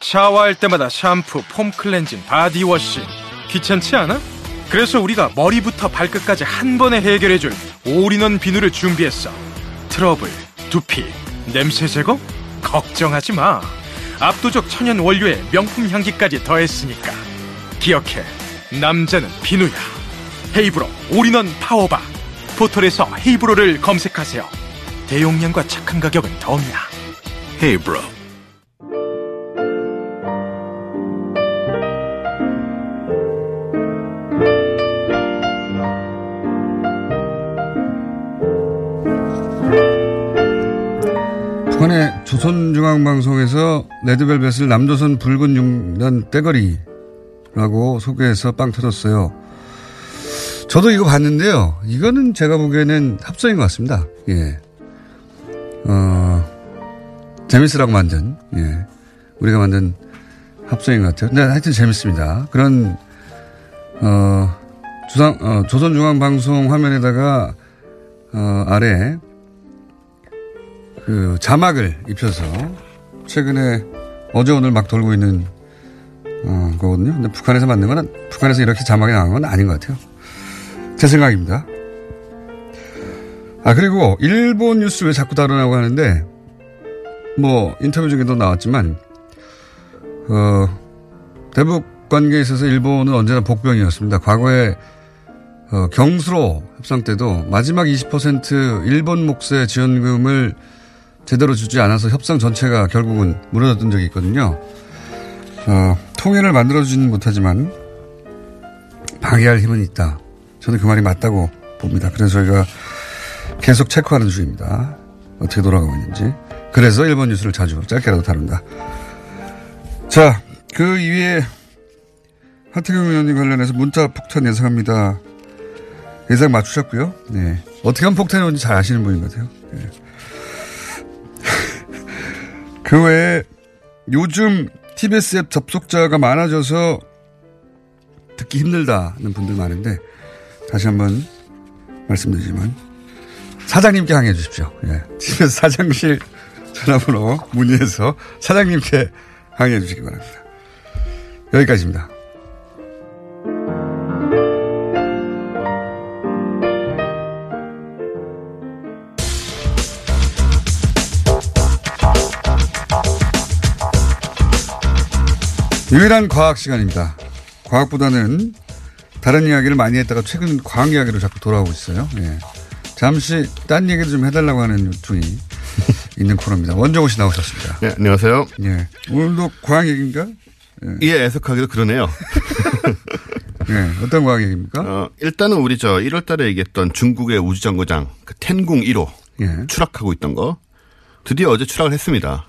샤워할 때마다 샴푸, foam cleansing, body wash. 귀찮지 않아? 그래서 우리가 머리부터 발끝까지 한 번에 해결해줄 올인원 비누를 준비했어. 트러블, 두피, 냄새 제거? 걱정하지 마. 압도적 천연 원료에 명품 향기까지 더했으니까. 기억해 남자는 비누야. 헤이브로 all-in-one power bar 포털에서 헤이브로를 검색하세요. 대용량과 착한 가격은 덤이야. 헤이브로 조선중앙방송에서 레드벨벳을 남조선 붉은 융단 떼거리라고 소개해서 빵 터졌어요. 저도 이거 봤는데요. 이거는 제가 보기에는 합성인 것 같습니다. 예. 어, 재밌으라고 만든, 예. 우리가 만든 합성인 것 같아요. 근데 하여튼 재밌습니다. 그런, 어, 주상, 어, 조선중앙방송 화면에다가, 어, 아래 그 자막을 입혀서 최근에 어제 오늘 막 돌고 있는 어, 거거든요. 근데 북한에서 만든 건 북한에서 이렇게 자막이 나온 건 아닌 것 같아요. 제 생각입니다. 아 그리고 일본 뉴스 왜 자꾸 다루냐고 하는데 뭐 인터뷰 중에도 나왔지만 어, 대북 관계에 있어서 일본은 언제나 복병이었습니다. 과거에 어, 경수로 협상 때도 마지막 20% 일본 몫의 지원금을 제대로 주지 않아서 협상 전체가 결국은 무너졌던 적이 있거든요. 어, 통일을 만들어주지는 못하지만 방해할 힘은 있다. 저는 그 말이 맞다고 봅니다. 그래서 저희가 계속 체크하는 중입니다. 어떻게 돌아가고 있는지. 그래서 일본 뉴스를 자주 짧게라도 다룬다. 자, 그 이후에 하태경 의원님 관련해서 문자 폭탄 예상합니다. 예상 맞추셨고요. 네. 어떻게 하면 폭탄이 오는지 잘 아시는 분인 것 같아요. 네. 그 외에 요즘 TBS 앱 접속자가 많아져서 듣기 힘들다는 분들 많은데 다시 한번 말씀드리지만 사장님께 항의해 주십시오. 예. TBS 사장실 전화번호 문의해서 사장님께 항의해 주시기 바랍니다. 여기까지입니다. 유일한 과학 시간입니다. 과학보다는 다른 이야기를 많이 했다가 최근 과학 이야기로 자꾸 돌아오고 있어요. 예. 잠시 딴 얘기도 좀 해달라고 하는 요청이 [LAUGHS] 있는 코너입니다. 원정호 씨 나오셨습니다. 네, 안녕하세요. 예. 오늘도 과학 얘기인가? 예, 예 애석하게도 그러네요. 네, [LAUGHS] 어떤 과학 얘기입니까? 어, 일단은 우리 저 1월 달에 얘기했던 중국의 우주정거장, 그 텐궁 1호 예. 추락하고 있던 거 드디어 어제 추락을 했습니다.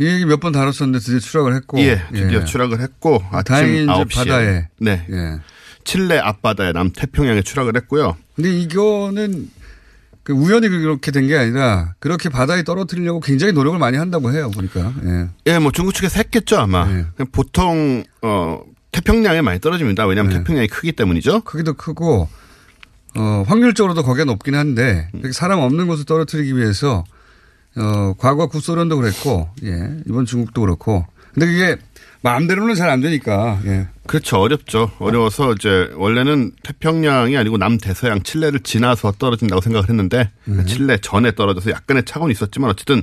이 얘기 몇 번 다뤘었는데 드디어 추락을 했고. 예, 드디어 예. 추락을 했고 아침 다행히 9시에 바다에. 네. 예. 칠레 앞바다의 남태평양에 추락을 했고요. 근데 이거는 그 우연히 그렇게 된 게 아니라 그렇게 바다에 떨어뜨리려고 굉장히 노력을 많이 한다고 해요, 보니까. 예. 예, 뭐 중국 측에서 했겠죠, 아마. 보통, 어, 태평양에 많이 떨어집니다. 왜냐하면 태평양이 크기 때문이죠. 크기도 크고, 어, 확률적으로도 거기가 높긴 한데, 사람 없는 곳을 떨어뜨리기 위해서, 어, 과거 구소련도 그랬고, 예, 이번 중국도 그렇고. 근데 그게 마음대로는 잘 안 되니까, 예. 그렇죠. 어렵죠. 어려워서 이제 원래는 태평양이 아니고 남대서양 칠레를 지나서 떨어진다고 생각을 했는데 음. 칠레 전에 떨어져서 약간의 착오는 있었지만 어쨌든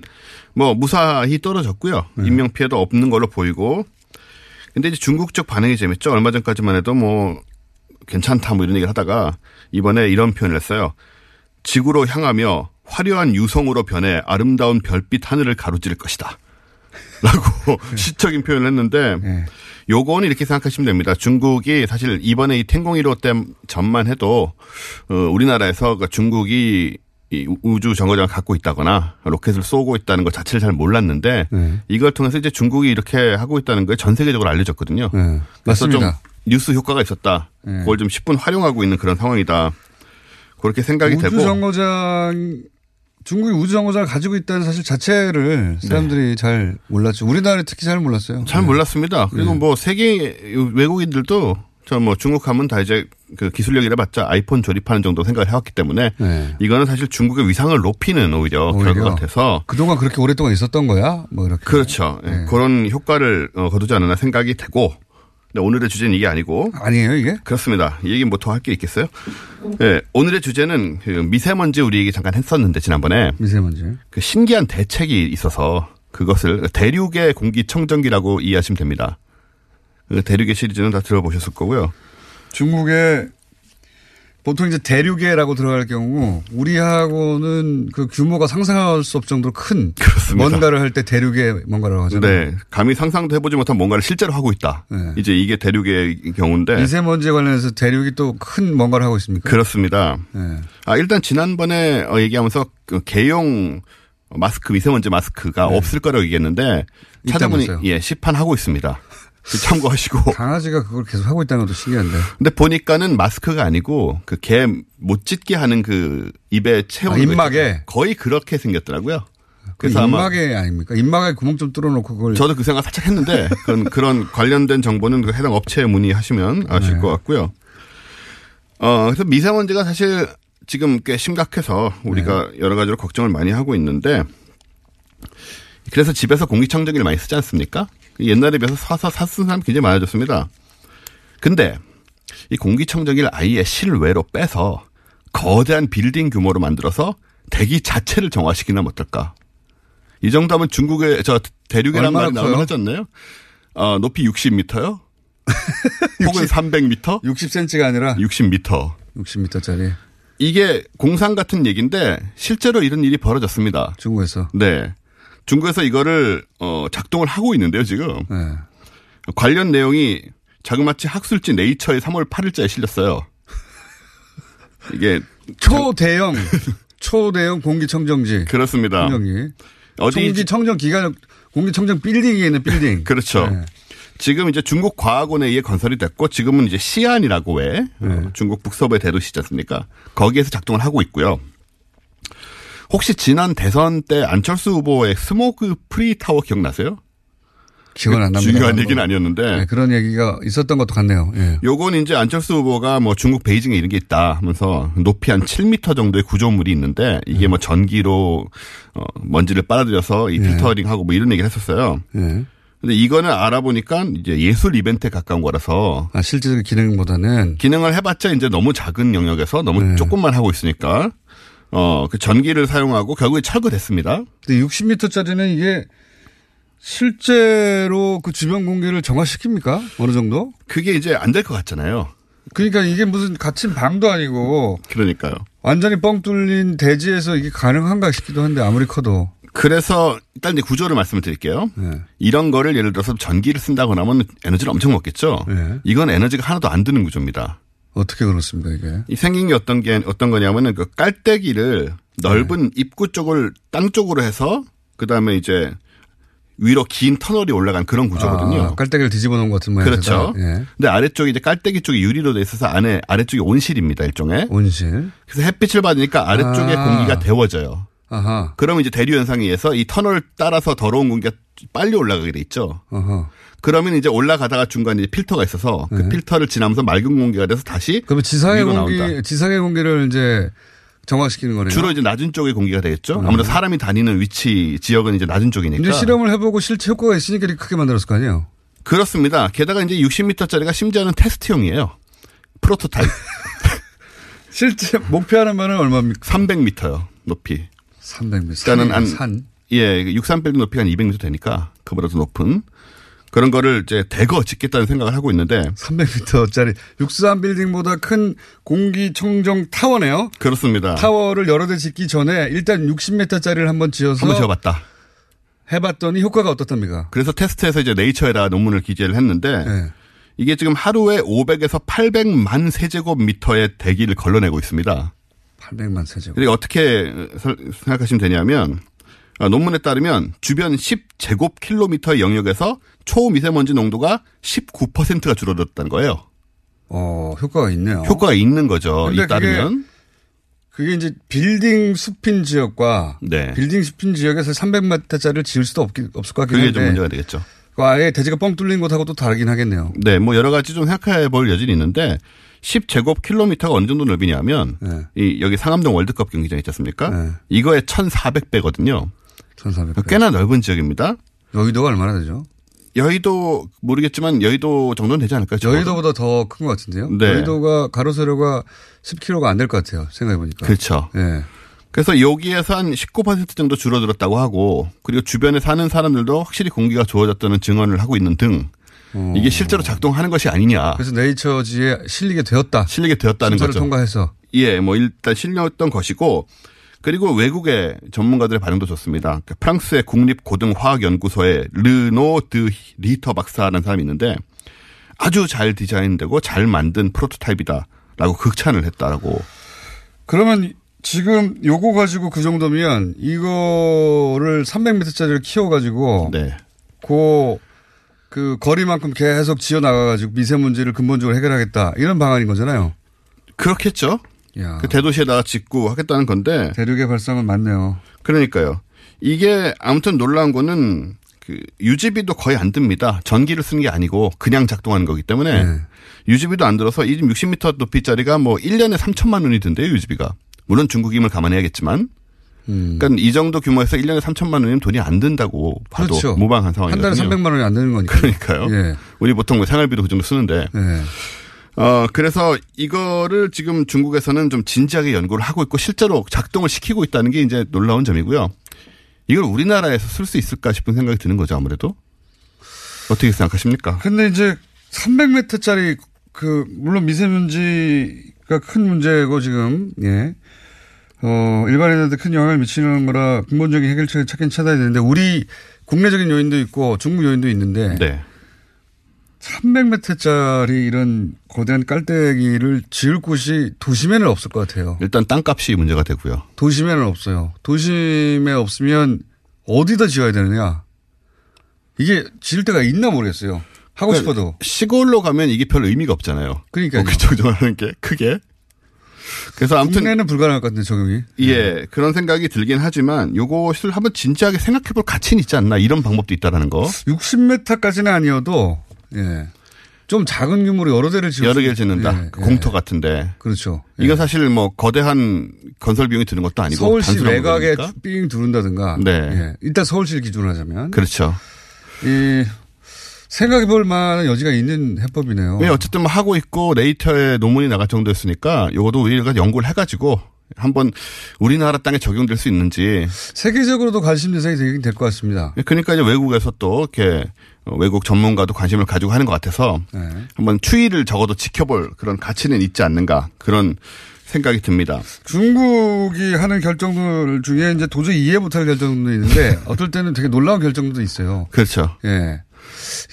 뭐 무사히 떨어졌고요. 음. 인명 피해도 없는 걸로 보이고. 근데 이제 중국 쪽 반응이 재밌죠. 얼마 전까지만 해도 뭐 괜찮다 뭐 이런 얘기를 하다가 이번에 이런 표현을 했어요. 지구로 향하며 화려한 유성으로 변해 아름다운 별빛 하늘을 가로지를 것이다. 라고 [LAUGHS] [LAUGHS] 시적인 표현을 했는데 네. 요거는 이렇게 생각하시면 됩니다. 중국이 사실 이번에 이 텐공1호 때 전만 해도 어, 우리나라에서 그 중국이 이 우주 정거장을 갖고 있다거나 로켓을 쏘고 있다는 것 자체를 잘 몰랐는데 네. 이걸 통해서 이제 중국이 이렇게 하고 있다는 게전 세계적으로 알려졌거든요. 네. 그래서 좀. 뉴스 효과가 있었다. 네. 그걸 좀 10분 활용하고 있는 그런 상황이다. 그렇게 생각이 되고 우주 정거장, 중국이 우주 정거장을 가지고 있다는 사실 자체를 사람들이 잘 몰랐죠. 우리나라에 특히 잘 몰랐어요. 잘 몰랐습니다. 그리고 네. 뭐 세계 외국인들도 저 뭐 중국 하면 다 이제 그 기술력이라 봤자 아이폰 조립하는 정도 생각을 해왔기 때문에 네. 이거는 사실 중국의 위상을 높이는 오히려, 오히려. 결과 같아서 그동안 그렇게 오랫동안 있었던 거야? 뭐 이렇게. 그렇죠. 예, 그런 효과를 어, 거두지 않았나 생각이 되고 근데 오늘의 주제는 이게 아니고 아니에요 이게? 그렇습니다. 이 얘기 뭐더 할 게 있겠어요? 예, 오늘의 주제는 그 미세먼지 우리 얘기 잠깐 했었는데 지난번에 미세먼지. 그 신기한 대책이 있어서 그것을 대륙의 공기청정기라고 이해하시면 됩니다. 그 대륙의 시리즈는 다 들어보셨을 거고요. 중국에 보통 이제 대륙에라고 들어갈 경우 우리하고는 그 규모가 상상할 수 없을 정도로 큰 뭔가를 할 때 대륙에 뭔가라고 하잖아요. 네. 감히 상상도 해보지 못한 뭔가를 실제로 하고 있다. 네. 이제 이게 대륙의 경우인데. 미세먼지에 관련해서 대륙이 또 큰 뭔가를 하고 있습니까? 그렇습니다. 네. 아, 일단 지난번에 어, 얘기하면서 그 개용 마스크, 미세먼지 마스크가 없을 거라고 얘기했는데 찾아보니 네. 있다면서요? 예, 시판하고 있습니다. 참고하시고. [LAUGHS] 강아지가 그걸 계속 하고 있다는 것도 신기한데. 근데 보니까는 마스크가 아니고 그 개못 찢게 하는 그 입에 채우는 아, 거 입막에? 거의 그렇게 생겼더라고요. 그 그래서 아마 입막에 아닙니까? 입막에 구멍 좀 뚫어놓고 그걸. 저도 그 생각 살짝 했는데 [LAUGHS] 그런 그런 관련된 정보는 그 해당 업체에 문의하시면 아실 네. 것 같고요. 어 그래서 미세먼지가 사실 지금 꽤 심각해서 우리가 네. 여러 가지로 걱정을 많이 하고 있는데 그래서 집에서 공기청정기를 많이 쓰지 않습니까? 옛날에 비해서 사서 사 쓰는 사람 굉장히 많아졌습니다. 근데 이 공기청정기를 아예 실외로 빼서 거대한 빌딩 규모로 만들어서 대기 자체를 정화시키면 어떨까? 이 정도면 중국의 저 대륙이란 말이? 하지 않나요? 어, 높이 60m요? [LAUGHS] 혹은 300m? 60cm가 아니라 60m. 60m짜리. 이게 공상 같은 얘기인데 실제로 이런 일이 벌어졌습니다. 중국에서. 네. 중국에서 이거를 어 작동을 하고 있는데요, 지금. 네. 관련 내용이 자그마치 학술지 네이처의 3월 8일자에 실렸어요. 이게 초대형 [LAUGHS] 초대형 공기청정지. 그렇습니다. 청정기. 어디 공기청정 기간, 공기청정 빌딩에 있는 빌딩. 그렇죠. 네. 지금 이제 중국 과학원에 의해 건설이 됐고 지금은 이제 시안이라고 왜 어, 중국 북서부의 대도시지 않습니까? 거기에서 작동을 하고 있고요. 혹시 지난 대선 때 안철수 후보의 smog free tower 기억나세요? 기억은 안 납니다. 중요한 뭐. 얘기는 아니었는데. 네, 그런 얘기가 있었던 것도 같네요. 예. 요건 이제 안철수 후보가 뭐 중국 베이징에 이런 게 있다 하면서 높이 한 7m 정도의 구조물이 있는데 이게 뭐 전기로 어 먼지를 빨아들여서 이 필터링하고 뭐 이런 얘기를 했었어요. 예. 근데 이거는 알아보니까 이제 예술 이벤트에 가까운 거라서 아, 실제적 기능보다는 기능을 해봤자 이제 너무 작은 영역에서 너무 네. 조금만 하고 있으니까 어 그 전기를 사용하고 결국에 철거됐습니다. 근데 60m짜리는 이게 실제로 그 주변 공기를 정화시킵니까? 어느 정도? 그게 이제 안 될 것 같잖아요. 그러니까 이게 무슨 갇힌 방도 아니고 그러니까요. 완전히 뻥 뚫린 대지에서 이게 가능한가 싶기도 한데 아무리 커도 그래서 일단 이제 구조를 말씀을 드릴게요. 네. 이런 거를 예를 들어서 전기를 쓴다거나 하면 에너지를 엄청 먹겠죠. 네. 이건 에너지가 하나도 안 드는 구조입니다. 어떻게 그렇습니까 이게? 이 생긴 게 어떤 게 어떤 거냐면은 그 깔때기를 넓은 네. 입구 쪽을 땅 쪽으로 해서 그 다음에 이제 위로 긴 터널이 올라간 그런 구조거든요. 아, 깔때기를 뒤집어 놓은 것 같은 모양이다. 그렇죠. 예. 근데 아래쪽이 이제 깔때기 쪽이 유리로 돼 있어서 안에 아래쪽이 온실입니다 일종의. 온실. 그래서 햇빛을 받으니까 아래쪽에 아. 공기가 데워져요. 아하. 그러면 이제 대류 현상에 의해서 이 터널을 따라서 더러운 공기가 빨리 올라가게 돼 있죠. 어허. 그러면 이제 올라가다가 중간에 이제 필터가 있어서 그 필터를 지나면서 맑은 공기가 돼서 다시 네. 그러면 지상의 공기, 나온다. 지상의 공기를 이제 정화시키는 거네요. 주로 이제 낮은 쪽의 공기가 되겠죠. 음. 아무래도 사람이 다니는 위치 지역은 이제 낮은 쪽이니까. 이제 실험을 해보고 실제 효과가 있으니까 이렇게 크게 만들었을 거 아니에요? 그렇습니다. 게다가 이제 60m짜리가 심지어는 테스트용이에요. 프로토타입. [LAUGHS] 실제 목표하는 바는 얼마입니까? 300m요. 높이. 300m. 그러니까는 한 산. 예, 63빌딩 높이가 한 200m 되니까 그보다 더 높은 그런 거를 이제 대거 짓겠다는 생각을 하고 있는데 300m짜리 63 빌딩보다 큰 공기청정 타워네요. 그렇습니다. 타워를 여러 대 짓기 전에 일단 60m짜리를 한번 지어서 한번 지어봤다. 해봤더니 효과가 어떻답니까? 그래서 테스트해서 이제 네이처에다 논문을 기재를 했는데 네. 이게 지금 하루에 500에서 800만 세제곱미터의 대기를 걸러내고 있습니다. 800만 세제곱. 그리고 어떻게 설- 생각하시면 되냐면 아, 논문에 따르면 주변 10제곱킬로미터의 영역에서 초미세먼지 농도가 19%가 줄어들었다는 거예요. 어, 효과가 있네요. 효과가 있는 거죠. 이 따르면. 그게 이제 빌딩 숲인 지역과 네. 빌딩 숲인 지역에서 300m짜리를 지을 수도 없기, 없을 것 같긴 그게 한데 좀 문제가 되겠죠. 그 아예 대지가 뻥 뚫린 곳하고 또 다르긴 하겠네요. 네, 뭐 여러 가지 좀 생각해 볼 여지는 있는데 10제곱킬로미터가 어느 정도 넓이냐면 이 여기 상암동 월드컵 경기장 있지 않습니까? 이거의 1,400배거든요. 1,400배. 꽤나 넓은 지역입니다. 여의도가 얼마나 되죠? 여의도 모르겠지만 여의도 정도는 되지 않을까요? 적어도? 여의도보다 더 큰 것 같은데요. 네. 여의도가 가로 세로가 10km가 안 될 것 같아요. 생각해 보니까. 그렇죠. 네. 그래서 여기에서 한 19% 정도 줄어들었다고 하고 그리고 주변에 사는 사람들도 확실히 공기가 좋아졌다는 증언을 하고 있는 등 이게 실제로 작동하는 것이 아니냐. 어. 그래서 네이처지에 실리게 되었다. 실리게 되었다는 거죠. 통과해서. 예, 뭐 일단 실렸던 것이고 그리고 외국의 전문가들의 반응도 좋습니다. 그러니까 프랑스의 국립고등화학연구소의 르노 드 리터 박사라는 사람이 있는데 아주 잘 디자인되고 잘 만든 프로토타입이다라고 극찬을 했다라고. 그러면 지금 요거 가지고 그 정도면 이거를 300m짜리를 키워가지고 네. 그, 그 거리만큼 계속 지어 나가가지고 미세먼지를 근본적으로 해결하겠다 이런 방안인 거잖아요. 그렇겠죠. 야. 그 대도시에다가 짓고 하겠다는 건데. 대륙의 발상은 맞네요. 그러니까요. 이게 아무튼 놀라운 거는 그 유지비도 거의 안 듭니다. 전기를 쓰는 게 아니고 그냥 작동하는 거기 때문에 네. 유지비도 안 들어서 이 60m 높이짜리가 뭐 1년에 3천만 원이 든대요, 유지비가. 물론 중국임을 감안해야겠지만. 음. 그러니까 이 정도 규모에서 1년에 3천만 원이면 돈이 안 든다고 봐도 그렇죠. 무방한 한 상황이거든요. 달에 300만 원이 안 되는 거니까. 그러니까요. 예. 우리 보통 뭐 생활비도 그 정도 쓰는데. 네. 어, 그래서 이거를 지금 중국에서는 좀 진지하게 연구를 하고 있고 실제로 작동을 시키고 있다는 게 이제 놀라운 점이고요. 이걸 우리나라에서 쓸 수 있을까 싶은 생각이 드는 거죠, 아무래도. 어떻게 생각하십니까? 근데 이제 300m짜리 그 물론 미세먼지가 큰 문제고 지금 예. 어, 일반인한테 큰 영향을 미치는 거라 근본적인 해결책을 찾긴 찾아야 되는데 우리 국내적인 요인도 있고 중국 요인도 있는데 네. 300m짜리 이런 거대한 깔때기를 지을 곳이 도심에는 없을 것 같아요. 일단 땅값이 문제가 되고요. 도심에는 없어요. 도심에 없으면 어디다 지어야 되느냐. 이게 지을 데가 있나 모르겠어요. 하고 그러니까 싶어도. 시골로 가면 이게 별 의미가 없잖아요. 그러니까요. 그 정정하는 게 크게. 그래서 아무튼 국내는 불가능할 것 같은데 적용이. 예 그런 생각이 들긴 하지만 요것을 한번 진지하게 생각해볼 가치는 있지 않나 이런 방법도 있다라는 거. 60m까지는 아니어도 예. 좀 작은 규모로 여러 대를 지을 여러 수 개를 있- 짓는다. 예, 공터 같은데. 그렇죠. 이건 사실 뭐 거대한 건설 비용이 드는 것도 아니고 서울시 거니까. 삥 두른다든가. 네. 예. 일단 서울시를 기준으로 하자면. 그렇죠. 이 생각해 볼 만한 여지가 있는 해법이네요. 왜 어쨌든 뭐 하고 있고 레이터에 논문이 나갈 정도였으니까 요것도 우리가 연구를 해가지고 한번 우리나라 땅에 적용될 수 있는지. 세계적으로도 관심 대상이 되긴 될 것 같습니다. 그러니까 이제 외국에서 또 이렇게 외국 전문가도 관심을 가지고 하는 것 같아서 네. 한번 추이를 적어도 지켜볼 그런 가치는 있지 않는가 그런 생각이 듭니다. 중국이 하는 결정들 중에 이제 도저히 이해 못할 결정도 있는데 [LAUGHS] 어떨 때는 되게 놀라운 결정도 있어요. 그렇죠. 예.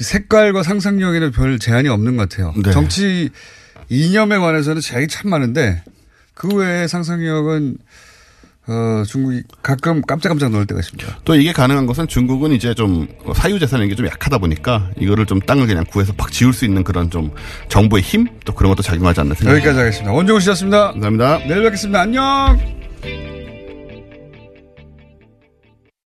이 색깔과 상상력에는 별 제한이 없는 것 같아요. 네. 정치 이념에 관해서는 제약이 참 많은데 그 외에 상상력은 어, 중국이 가끔 깜짝깜짝 놀랄 때가 있습니다. 또 이게 가능한 것은 중국은 이제 좀 사유재산이 좀 약하다 보니까 이거를 좀 땅을 그냥 구해서 팍 지을 수 있는 그런 좀 정부의 힘 또 그런 것도 작용하지 않나 생각합니다. 여기까지 하겠습니다. 원종우 씨였습니다. 감사합니다. 내일 뵙겠습니다. 안녕!